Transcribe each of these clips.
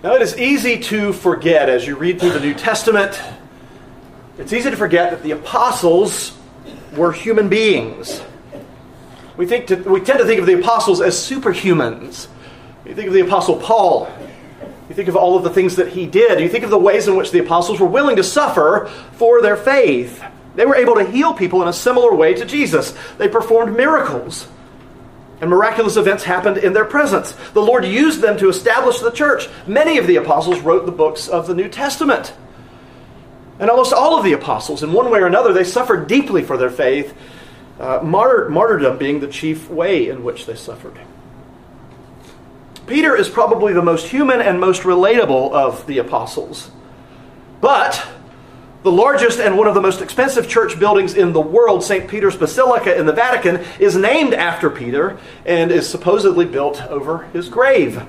Now, it is easy to forget as you read through the New Testament, it's easy to forget that the apostles were human beings. We, think to, we tend to think of the apostles as superhumans. You think of the apostle Paul. You think of all of the things that he did. You think of the ways in which the apostles were willing to suffer for their faith. They were able to heal people in a similar way to Jesus. They performed miracles. And miraculous events happened in their presence. The Lord used them to establish the church. Many of the apostles wrote the books of the New Testament. And almost all of the apostles, in one way or another, they suffered deeply for their faith, uh, martyr, martyrdom being the chief way in which they suffered. Peter is probably the most human and most relatable of the apostles. But the largest and one of the most expensive church buildings in the world, St. Peter's Basilica in the Vatican, is named after Peter and is supposedly built over his grave.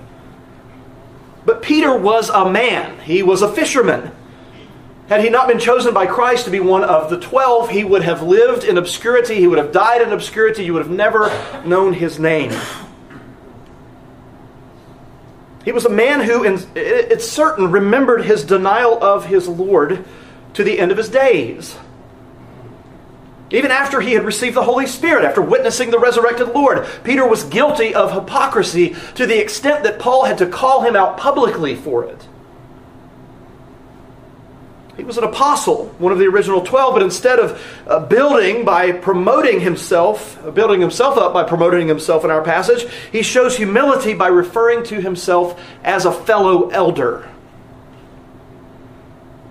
But Peter was a man, he was a fisherman. Had he not been chosen by Christ to be one of the twelve, he would have lived in obscurity, he would have died in obscurity, you would have never known his name. He was a man who, it's certain, remembered his denial of his Lord to the end of his days. Even after he had received the Holy Spirit, after witnessing the resurrected Lord, Peter was guilty of hypocrisy to the extent that Paul had to call him out publicly for it. He was an apostle, one of the original 12, but instead of uh, building by promoting himself, uh, building himself up by promoting himself in our passage, he shows humility by referring to himself as a fellow elder.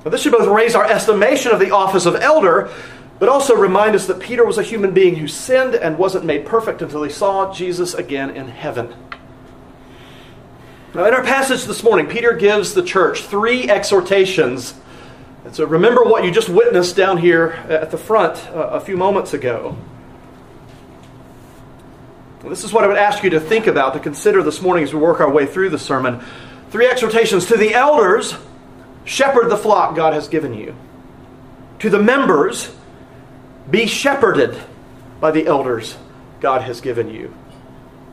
Now, this should both raise our estimation of the office of elder, but also remind us that Peter was a human being who sinned and wasn't made perfect until he saw Jesus again in heaven. Now, in our passage this morning, Peter gives the church three exhortations. And so remember what you just witnessed down here at the front uh, a few moments ago. This is what I would ask you to think about, to consider this morning as we work our way through the sermon. Three exhortations to the elders Shepherd the flock God has given you. To the members, be shepherded by the elders God has given you.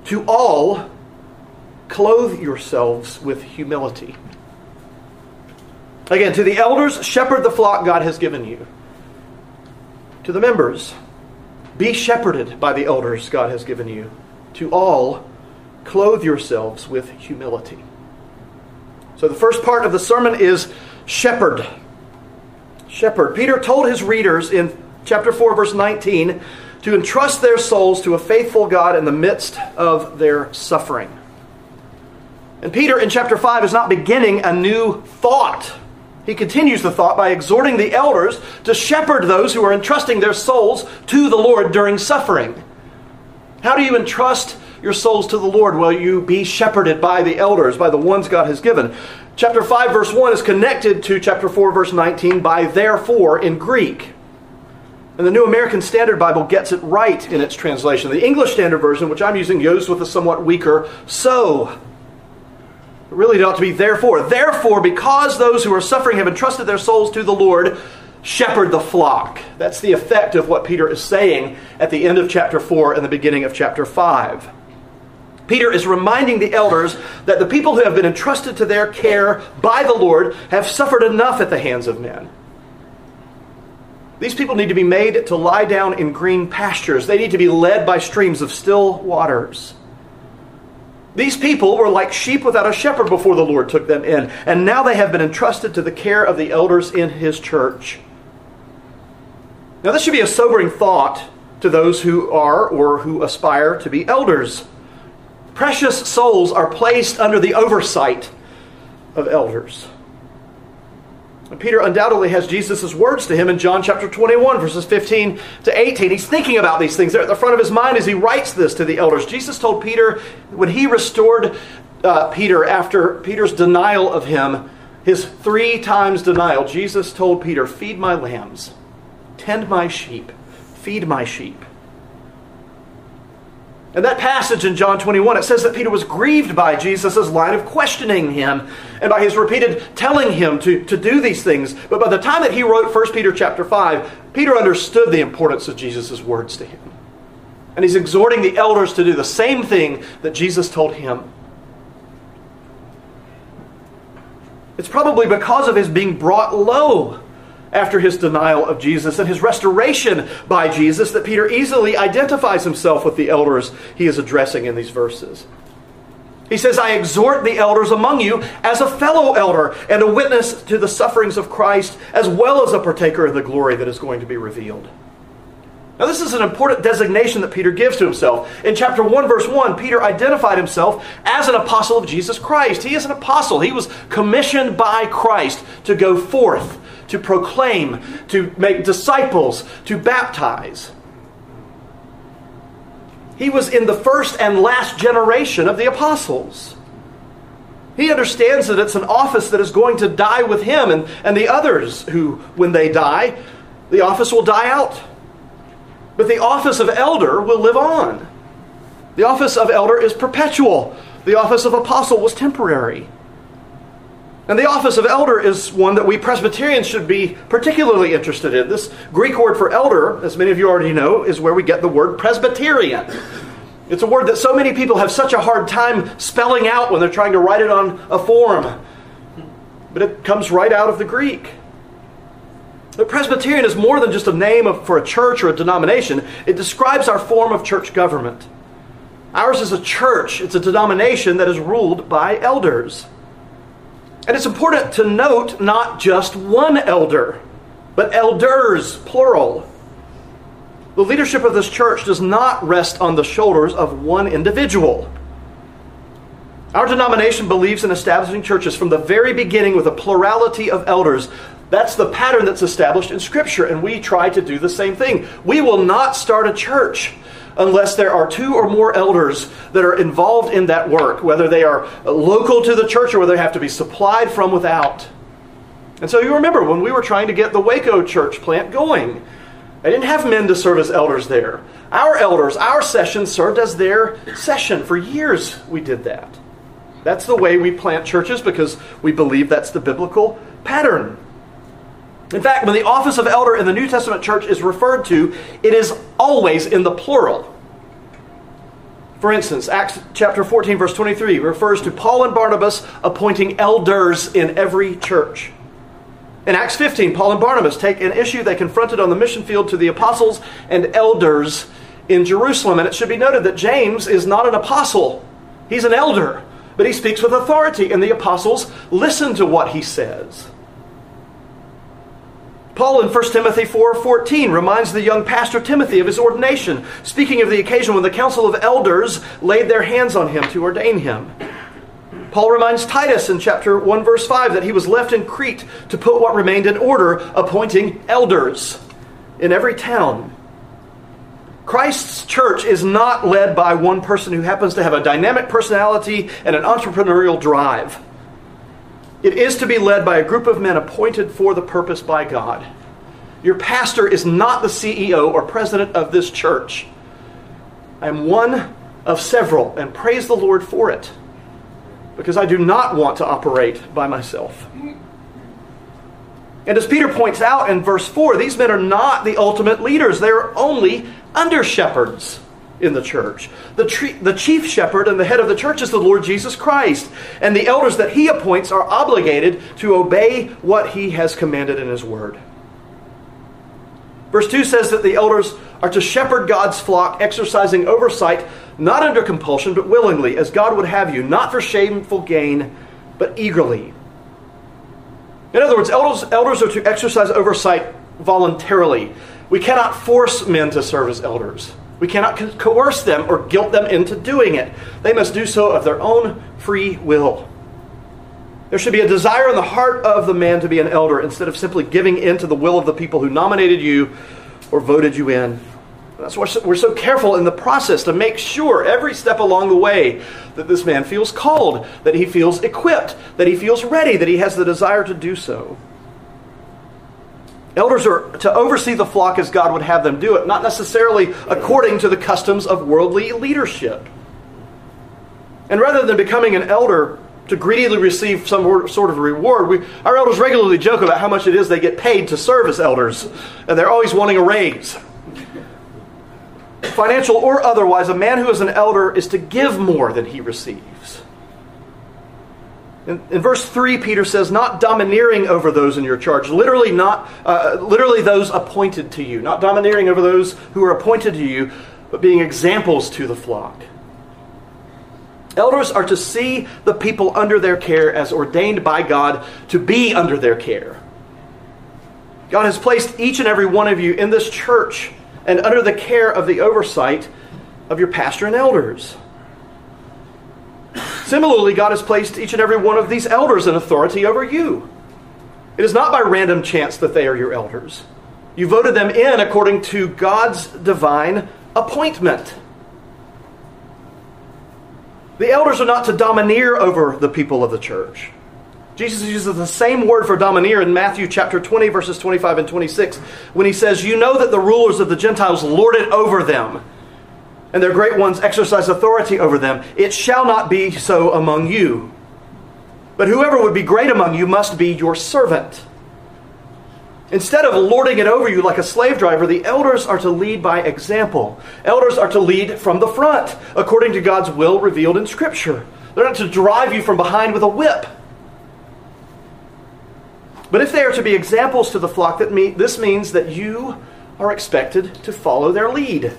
To all, clothe yourselves with humility. Again, to the elders, shepherd the flock God has given you. To the members, be shepherded by the elders God has given you. To all, clothe yourselves with humility. So the first part of the sermon is shepherd. Shepherd. Peter told his readers in chapter 4, verse 19, to entrust their souls to a faithful God in the midst of their suffering. And Peter in chapter 5 is not beginning a new thought. He continues the thought by exhorting the elders to shepherd those who are entrusting their souls to the Lord during suffering. How do you entrust your souls to the Lord? Will you be shepherded by the elders, by the ones God has given? Chapter 5, verse 1 is connected to chapter 4, verse 19 by therefore in Greek. And the New American Standard Bible gets it right in its translation. The English Standard Version, which I'm using, goes with a somewhat weaker so. It really ought to be therefore. Therefore, because those who are suffering have entrusted their souls to the Lord, shepherd the flock. That's the effect of what Peter is saying at the end of chapter 4 and the beginning of chapter 5. Peter is reminding the elders that the people who have been entrusted to their care by the Lord have suffered enough at the hands of men. These people need to be made to lie down in green pastures. They need to be led by streams of still waters. These people were like sheep without a shepherd before the Lord took them in, and now they have been entrusted to the care of the elders in his church. Now, this should be a sobering thought to those who are or who aspire to be elders. Precious souls are placed under the oversight of elders. And Peter undoubtedly has Jesus' words to him in John chapter 21, verses 15 to 18. He's thinking about these things. They're at the front of his mind as he writes this to the elders. Jesus told Peter, when he restored uh, Peter after Peter's denial of him, his three times denial, Jesus told Peter, Feed my lambs, tend my sheep, feed my sheep. In that passage in John 21, it says that Peter was grieved by Jesus' line of questioning him and by his repeated telling him to, to do these things. But by the time that he wrote 1 Peter chapter 5, Peter understood the importance of Jesus' words to him. And he's exhorting the elders to do the same thing that Jesus told him. It's probably because of his being brought low after his denial of Jesus and his restoration by Jesus that Peter easily identifies himself with the elders he is addressing in these verses. He says, I exhort the elders among you as a fellow elder and a witness to the sufferings of Christ, as well as a partaker of the glory that is going to be revealed. Now, this is an important designation that Peter gives to himself. In chapter 1, verse 1, Peter identified himself as an apostle of Jesus Christ. He is an apostle. He was commissioned by Christ to go forth, to proclaim, to make disciples, to baptize. He was in the first and last generation of the apostles. He understands that it's an office that is going to die with him and, and the others who, when they die, the office will die out. But the office of elder will live on. The office of elder is perpetual. The office of apostle was temporary. And the office of elder is one that we Presbyterians should be particularly interested in. This Greek word for elder, as many of you already know, is where we get the word Presbyterian. It's a word that so many people have such a hard time spelling out when they're trying to write it on a form. But it comes right out of the Greek. The Presbyterian is more than just a name for a church or a denomination, it describes our form of church government. Ours is a church, it's a denomination that is ruled by elders. And it's important to note not just one elder, but elders, plural. The leadership of this church does not rest on the shoulders of one individual. Our denomination believes in establishing churches from the very beginning with a plurality of elders. That's the pattern that's established in Scripture, and we try to do the same thing. We will not start a church unless there are two or more elders that are involved in that work, whether they are local to the church or whether they have to be supplied from without. And so you remember when we were trying to get the Waco church plant going, they didn't have men to serve as elders there. Our elders, our session served as their session. For years we did that. That's the way we plant churches because we believe that's the biblical pattern. In fact, when the office of elder in the New Testament church is referred to, it is always in the plural. For instance, Acts chapter 14, verse 23 refers to Paul and Barnabas appointing elders in every church. In Acts 15, Paul and Barnabas take an issue they confronted on the mission field to the apostles and elders in Jerusalem. And it should be noted that James is not an apostle, he's an elder, but he speaks with authority, and the apostles listen to what he says. Paul in 1 Timothy 4:14 reminds the young pastor Timothy of his ordination, speaking of the occasion when the council of elders laid their hands on him to ordain him. Paul reminds Titus in chapter 1 verse 5 that he was left in Crete to put what remained in order, appointing elders in every town. Christ's church is not led by one person who happens to have a dynamic personality and an entrepreneurial drive. It is to be led by a group of men appointed for the purpose by God. Your pastor is not the CEO or president of this church. I am one of several, and praise the Lord for it, because I do not want to operate by myself. And as Peter points out in verse 4, these men are not the ultimate leaders, they are only under shepherds in the church. The, tre- the chief shepherd and the head of the church is the Lord Jesus Christ. And the elders that he appoints are obligated to obey what he has commanded in his word. Verse 2 says that the elders are to shepherd God's flock, exercising oversight not under compulsion, but willingly, as God would have you, not for shameful gain, but eagerly. In other words, elders, elders are to exercise oversight voluntarily. We cannot force men to serve as elders. We cannot co- coerce them or guilt them into doing it. They must do so of their own free will. There should be a desire in the heart of the man to be an elder instead of simply giving in to the will of the people who nominated you or voted you in. That's why we're so careful in the process to make sure every step along the way that this man feels called, that he feels equipped, that he feels ready, that he has the desire to do so. Elders are to oversee the flock as God would have them do it, not necessarily according to the customs of worldly leadership. And rather than becoming an elder to greedily receive some sort of reward, we, our elders regularly joke about how much it is they get paid to serve as elders, and they're always wanting a raise. Financial or otherwise, a man who is an elder is to give more than he receives. In, in, verse 3, Peter says, not domineering over those in your charge. Literally, not, uh, literally those appointed to you. Not domineering over those who are appointed to you, but being examples to the flock. Elders are to see the people under their care as ordained by God to be under their care. God has placed each and every one of you in this church and under the care of the oversight of your pastor and elders. Similarly, God has placed each and every one of these elders in authority over you. It is not by random chance that they are your elders. You voted them in according to God's divine appointment. The elders are not to domineer over the people of the church. Jesus uses the same word for domineer in Matthew chapter 20, verses 25 and 26, when he says, You know that the rulers of the Gentiles lord it over them, and their great ones exercise authority over them. It shall not be so among you. But whoever would be great among you must be your servant. Instead of lording it over you like a slave driver, the elders are to lead by example. Elders are to lead from the front, according to God's will revealed in Scripture. They're not to drive you from behind with a whip. But if they are to be examples to the flock, that mean, this means that you are expected to follow their lead.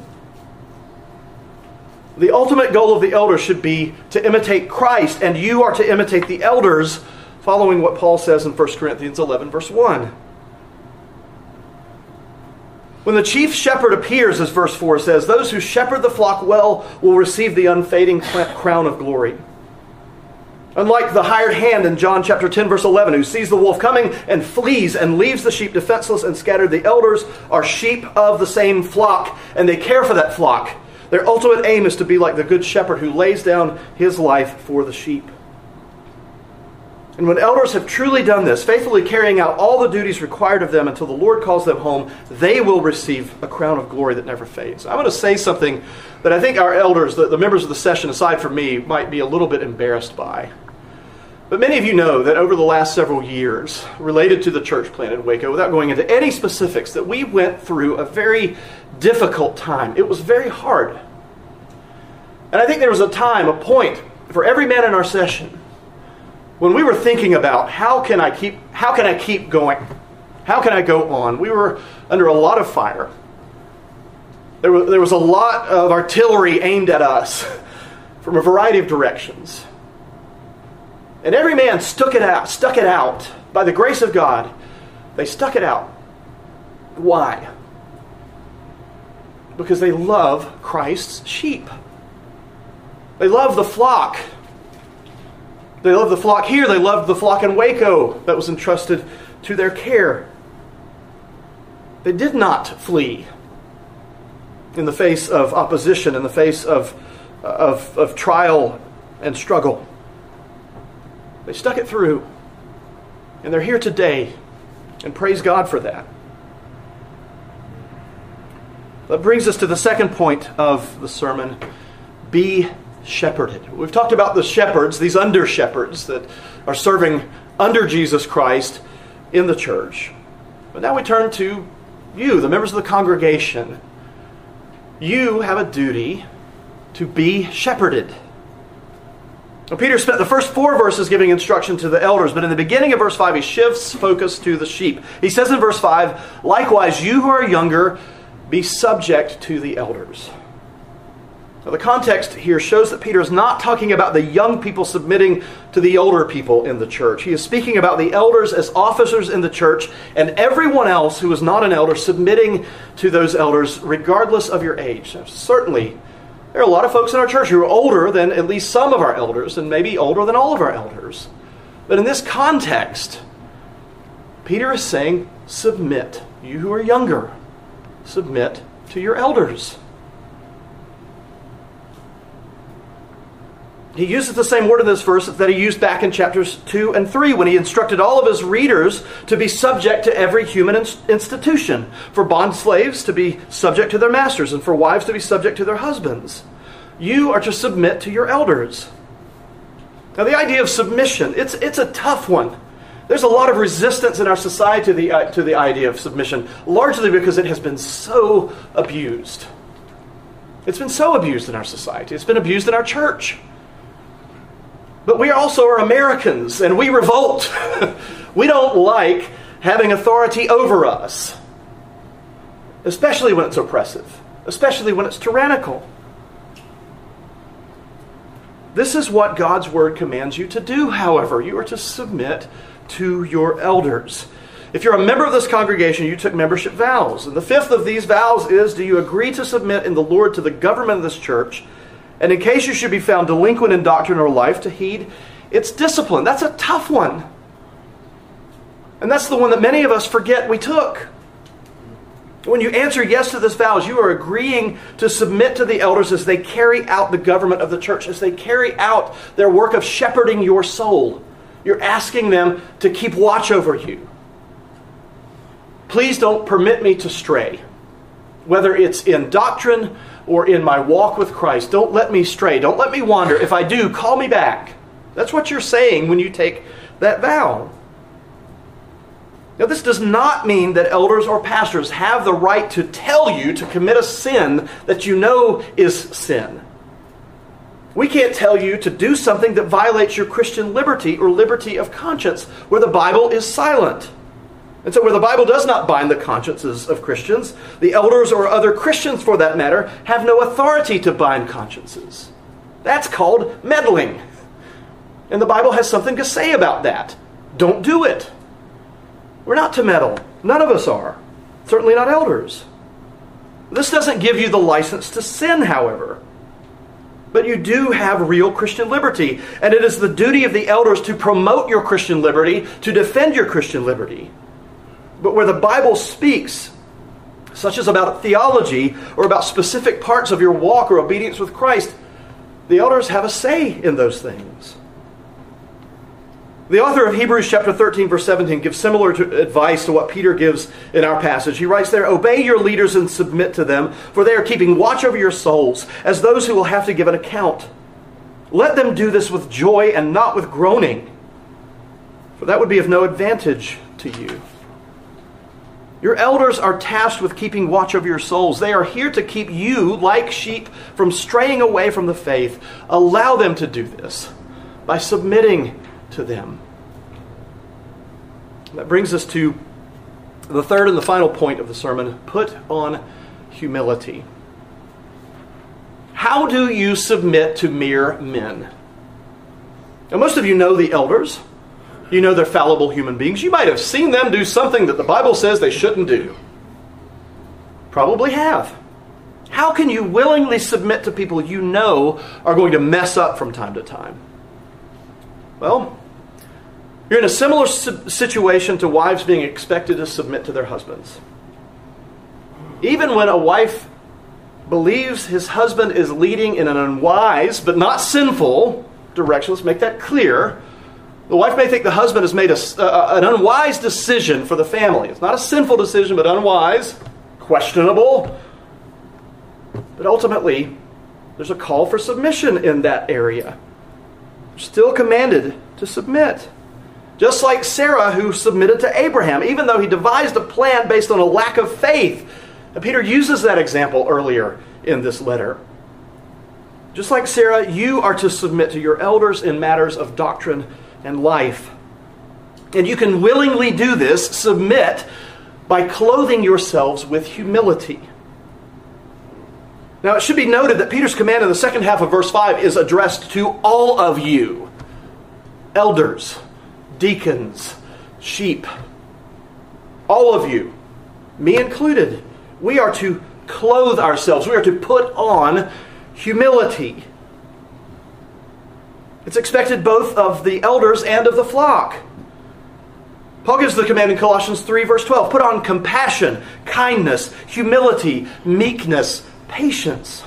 The ultimate goal of the elders should be to imitate Christ, and you are to imitate the elders, following what Paul says in 1 Corinthians 11, verse 1. When the chief shepherd appears, as verse 4 says, those who shepherd the flock well will receive the unfading crown of glory. Unlike the hired hand in John chapter 10, verse 11, who sees the wolf coming and flees and leaves the sheep defenseless and scattered, the elders are sheep of the same flock, and they care for that flock. Their ultimate aim is to be like the good shepherd who lays down his life for the sheep. And when elders have truly done this, faithfully carrying out all the duties required of them until the Lord calls them home, they will receive a crown of glory that never fades. I'm going to say something that I think our elders, the, the members of the session, aside from me, might be a little bit embarrassed by. But many of you know that over the last several years, related to the church plant in Waco, without going into any specifics, that we went through a very difficult time. It was very hard. And I think there was a time, a point, for every man in our session when we were thinking about how can I keep how can I keep going? How can I go on? We were under a lot of fire. There was, there was a lot of artillery aimed at us from a variety of directions. And every man stuck it out, stuck it out by the grace of God. They stuck it out. Why? Because they love Christ's sheep. They love the flock they love the flock here. They loved the flock in Waco that was entrusted to their care. They did not flee in the face of opposition, in the face of, of, of trial and struggle. They stuck it through. And they're here today. And praise God for that. That brings us to the second point of the sermon be shepherded. We've talked about the shepherds, these under shepherds that are serving under Jesus Christ in the church. But now we turn to you, the members of the congregation. You have a duty to be shepherded. Peter spent the first four verses giving instruction to the elders, but in the beginning of verse 5, he shifts focus to the sheep. He says in verse 5, Likewise, you who are younger, be subject to the elders. Now, the context here shows that Peter is not talking about the young people submitting to the older people in the church. He is speaking about the elders as officers in the church and everyone else who is not an elder submitting to those elders regardless of your age. Now, certainly, there are a lot of folks in our church who are older than at least some of our elders and maybe older than all of our elders. But in this context, Peter is saying, submit. You who are younger, submit to your elders. He uses the same word in this verse that he used back in chapters 2 and 3 when he instructed all of his readers to be subject to every human institution, for bond slaves to be subject to their masters, and for wives to be subject to their husbands. You are to submit to your elders. Now, the idea of submission, it's, it's a tough one. There's a lot of resistance in our society to the, uh, to the idea of submission, largely because it has been so abused. It's been so abused in our society, it's been abused in our church. But we also are Americans and we revolt. we don't like having authority over us, especially when it's oppressive, especially when it's tyrannical. This is what God's word commands you to do, however. You are to submit to your elders. If you're a member of this congregation, you took membership vows. And the fifth of these vows is Do you agree to submit in the Lord to the government of this church? And in case you should be found delinquent in doctrine or life, to heed its discipline. That's a tough one. And that's the one that many of us forget we took. When you answer yes to this vows, you are agreeing to submit to the elders as they carry out the government of the church, as they carry out their work of shepherding your soul. You're asking them to keep watch over you. Please don't permit me to stray, whether it's in doctrine or in my walk with Christ. Don't let me stray. Don't let me wander. If I do, call me back. That's what you're saying when you take that vow. Now, this does not mean that elders or pastors have the right to tell you to commit a sin that you know is sin. We can't tell you to do something that violates your Christian liberty or liberty of conscience, where the Bible is silent. And so, where the Bible does not bind the consciences of Christians, the elders or other Christians, for that matter, have no authority to bind consciences. That's called meddling. And the Bible has something to say about that. Don't do it. We're not to meddle. None of us are. Certainly not elders. This doesn't give you the license to sin, however. But you do have real Christian liberty. And it is the duty of the elders to promote your Christian liberty, to defend your Christian liberty. But where the Bible speaks, such as about theology or about specific parts of your walk or obedience with Christ, the elders have a say in those things. The author of Hebrews chapter 13, verse 17, gives similar to advice to what Peter gives in our passage. He writes there, Obey your leaders and submit to them, for they are keeping watch over your souls, as those who will have to give an account. Let them do this with joy and not with groaning, for that would be of no advantage to you. Your elders are tasked with keeping watch over your souls. They are here to keep you, like sheep, from straying away from the faith. Allow them to do this by submitting to them. That brings us to the third and the final point of the sermon put on humility. How do you submit to mere men? Now, most of you know the elders. You know they're fallible human beings. You might have seen them do something that the Bible says they shouldn't do. Probably have. How can you willingly submit to people you know are going to mess up from time to time? Well, you're in a similar situation to wives being expected to submit to their husbands. Even when a wife believes his husband is leading in an unwise but not sinful direction, let's make that clear. The wife may think the husband has made a, uh, an unwise decision for the family. It's not a sinful decision, but unwise, questionable. But ultimately, there's a call for submission in that area. still commanded to submit. Just like Sarah, who submitted to Abraham, even though he devised a plan based on a lack of faith. And Peter uses that example earlier in this letter. Just like Sarah, you are to submit to your elders in matters of doctrine and life. And you can willingly do this, submit, by clothing yourselves with humility. Now, it should be noted that Peter's command in the second half of verse 5 is addressed to all of you elders deacons, sheep. All of you, me included, we are to clothe ourselves, we are to put on humility. It's expected both of the elders and of the flock. Paul gives the command in Colossians 3, verse 12 put on compassion, kindness, humility, meekness, patience.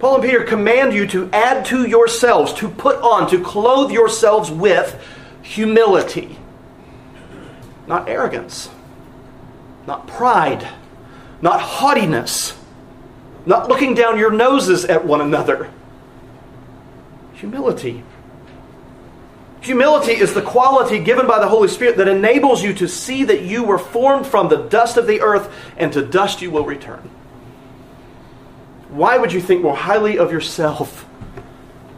Paul and Peter command you to add to yourselves, to put on, to clothe yourselves with humility. Not arrogance, not pride, not haughtiness, not looking down your noses at one another. Humility. Humility is the quality given by the Holy Spirit that enables you to see that you were formed from the dust of the earth, and to dust you will return. Why would you think more highly of yourself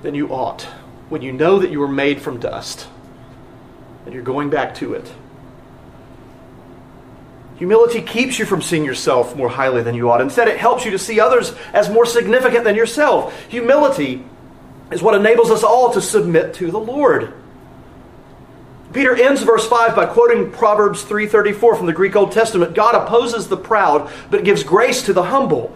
than you ought? when you know that you were made from dust and you're going back to it. Humility keeps you from seeing yourself more highly than you ought. Instead, it helps you to see others as more significant than yourself. Humility is what enables us all to submit to the Lord. Peter ends verse 5 by quoting Proverbs 3:34 from the Greek Old Testament. God opposes the proud, but gives grace to the humble.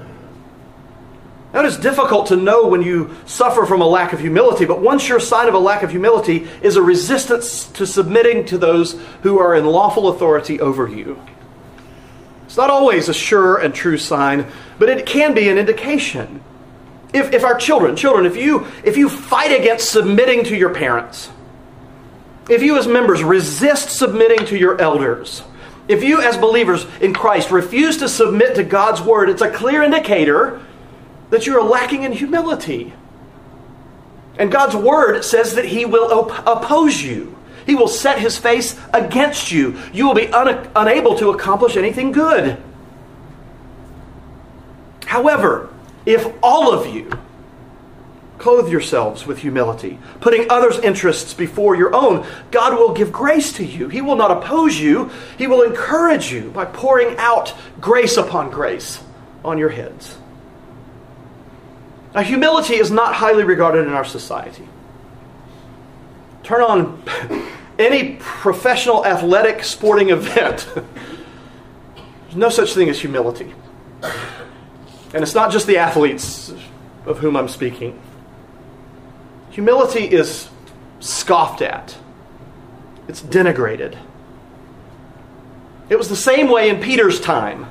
Now, it is difficult to know when you suffer from a lack of humility, but one sure sign of a lack of humility is a resistance to submitting to those who are in lawful authority over you. It's not always a sure and true sign, but it can be an indication. If, if our children, children, if you, if you fight against submitting to your parents, if you as members resist submitting to your elders, if you as believers in Christ refuse to submit to God's word, it's a clear indicator that you are lacking in humility. And God's word says that He will op- oppose you. He will set his face against you. You will be un- unable to accomplish anything good. However, if all of you clothe yourselves with humility, putting others' interests before your own, God will give grace to you. He will not oppose you, He will encourage you by pouring out grace upon grace on your heads. Now, humility is not highly regarded in our society. Turn on any professional athletic sporting event, there's no such thing as humility. And it's not just the athletes of whom I'm speaking. Humility is scoffed at, it's denigrated. It was the same way in Peter's time.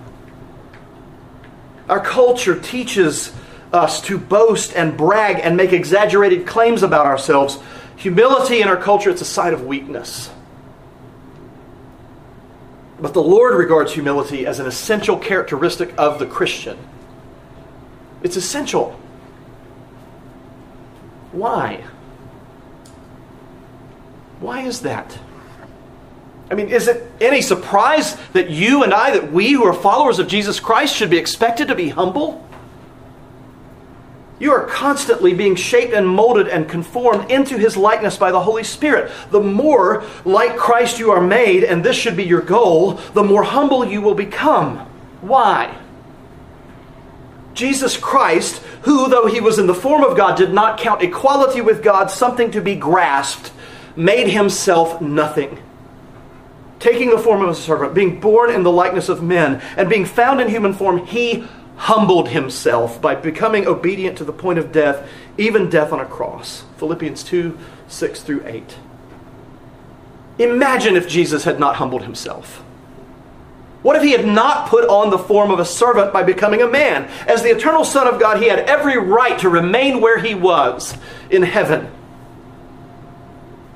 Our culture teaches us to boast and brag and make exaggerated claims about ourselves Humility in our culture, it's a sign of weakness. But the Lord regards humility as an essential characteristic of the Christian. It's essential. Why? Why is that? I mean, is it any surprise that you and I, that we who are followers of Jesus Christ, should be expected to be humble? You are constantly being shaped and molded and conformed into his likeness by the Holy Spirit. The more like Christ you are made, and this should be your goal, the more humble you will become. Why? Jesus Christ, who, though he was in the form of God, did not count equality with God something to be grasped, made himself nothing. Taking the form of a servant, being born in the likeness of men, and being found in human form, he humbled himself by becoming obedient to the point of death, even death on a cross. Philippians 2 6 through 8. Imagine if Jesus had not humbled himself. What if he had not put on the form of a servant by becoming a man? As the eternal Son of God, he had every right to remain where he was in heaven.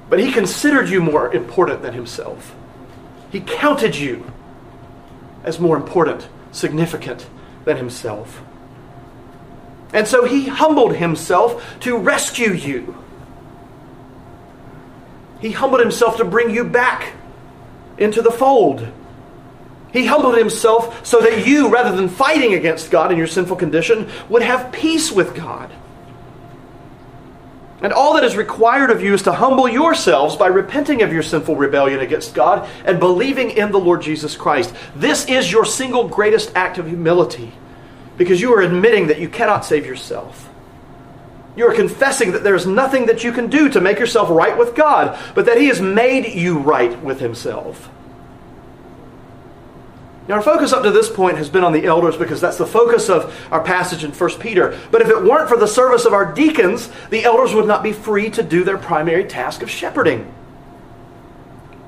But he considered you more important than himself. He counted you as more important, significant than himself. And so he humbled himself to rescue you. He humbled himself to bring you back into the fold. He humbled himself so that you, rather than fighting against God in your sinful condition, would have peace with God. And all that is required of you is to humble yourselves by repenting of your sinful rebellion against God and believing in the Lord Jesus Christ. This is your single greatest act of humility because you are admitting that you cannot save yourself. You are confessing that there is nothing that you can do to make yourself right with God, but that He has made you right with Himself. Now, our focus up to this point has been on the elders because that's the focus of our passage in 1 Peter. But if it weren't for the service of our deacons, the elders would not be free to do their primary task of shepherding.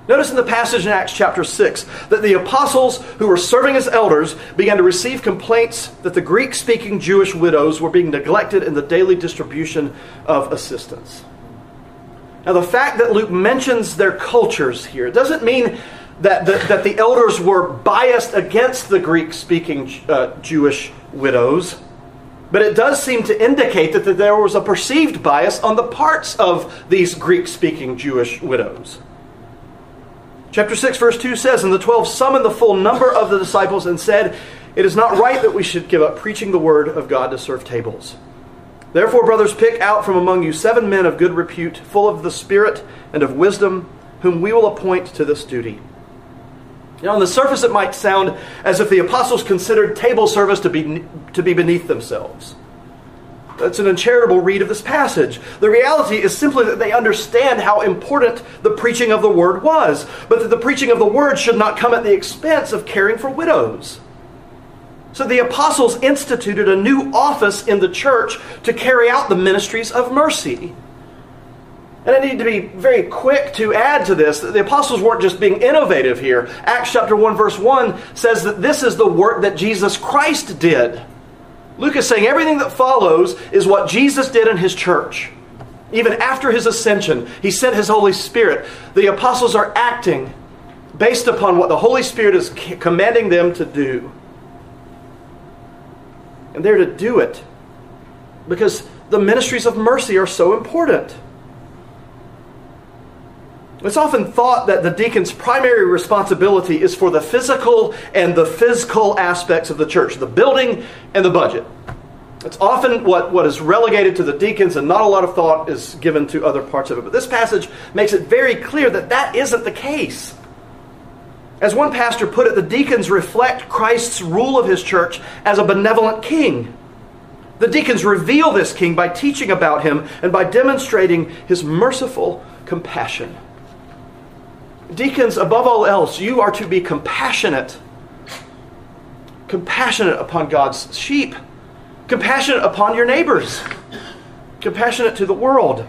Notice in the passage in Acts chapter 6 that the apostles who were serving as elders began to receive complaints that the Greek speaking Jewish widows were being neglected in the daily distribution of assistance. Now, the fact that Luke mentions their cultures here doesn't mean that the, that the elders were biased against the Greek speaking uh, Jewish widows, but it does seem to indicate that, that there was a perceived bias on the parts of these Greek speaking Jewish widows. Chapter 6, verse 2 says, And the twelve summoned the full number of the disciples and said, It is not right that we should give up preaching the word of God to serve tables. Therefore, brothers, pick out from among you seven men of good repute, full of the Spirit and of wisdom, whom we will appoint to this duty. Now, on the surface, it might sound as if the apostles considered table service to be, to be beneath themselves. That's an uncharitable read of this passage. The reality is simply that they understand how important the preaching of the word was, but that the preaching of the word should not come at the expense of caring for widows. So the apostles instituted a new office in the church to carry out the ministries of mercy. And I need to be very quick to add to this the apostles weren't just being innovative here. Acts chapter 1 verse 1 says that this is the work that Jesus Christ did. Luke is saying everything that follows is what Jesus did in his church. Even after his ascension, he sent his Holy Spirit. The apostles are acting based upon what the Holy Spirit is commanding them to do. And they're to do it because the ministries of mercy are so important. It's often thought that the deacon's primary responsibility is for the physical and the physical aspects of the church, the building and the budget. It's often what, what is relegated to the deacons, and not a lot of thought is given to other parts of it. But this passage makes it very clear that that isn't the case. As one pastor put it, the deacons reflect Christ's rule of his church as a benevolent king. The deacons reveal this king by teaching about him and by demonstrating his merciful compassion. Deacons, above all else, you are to be compassionate. Compassionate upon God's sheep, compassionate upon your neighbors, compassionate to the world.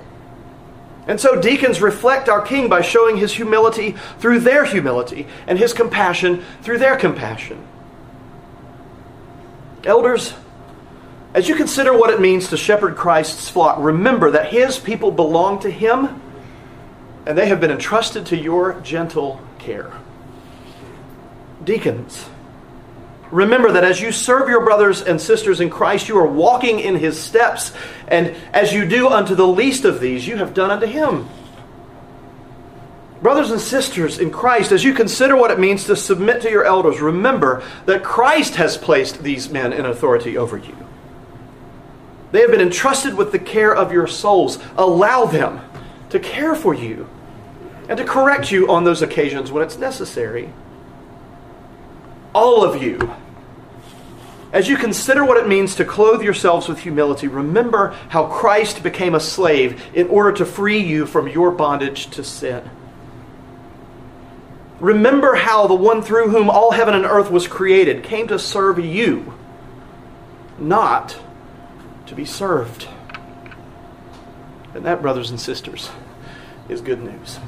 And so deacons reflect our king by showing his humility through their humility and his compassion through their compassion. Elders, as you consider what it means to shepherd Christ's flock, remember that his people belong to him and they have been entrusted to your gentle care. Deacons, Remember that as you serve your brothers and sisters in Christ, you are walking in his steps. And as you do unto the least of these, you have done unto him. Brothers and sisters in Christ, as you consider what it means to submit to your elders, remember that Christ has placed these men in authority over you. They have been entrusted with the care of your souls. Allow them to care for you and to correct you on those occasions when it's necessary. All of you as you consider what it means to clothe yourselves with humility, remember how Christ became a slave in order to free you from your bondage to sin. Remember how the one through whom all heaven and earth was created came to serve you, not to be served. And that, brothers and sisters, is good news.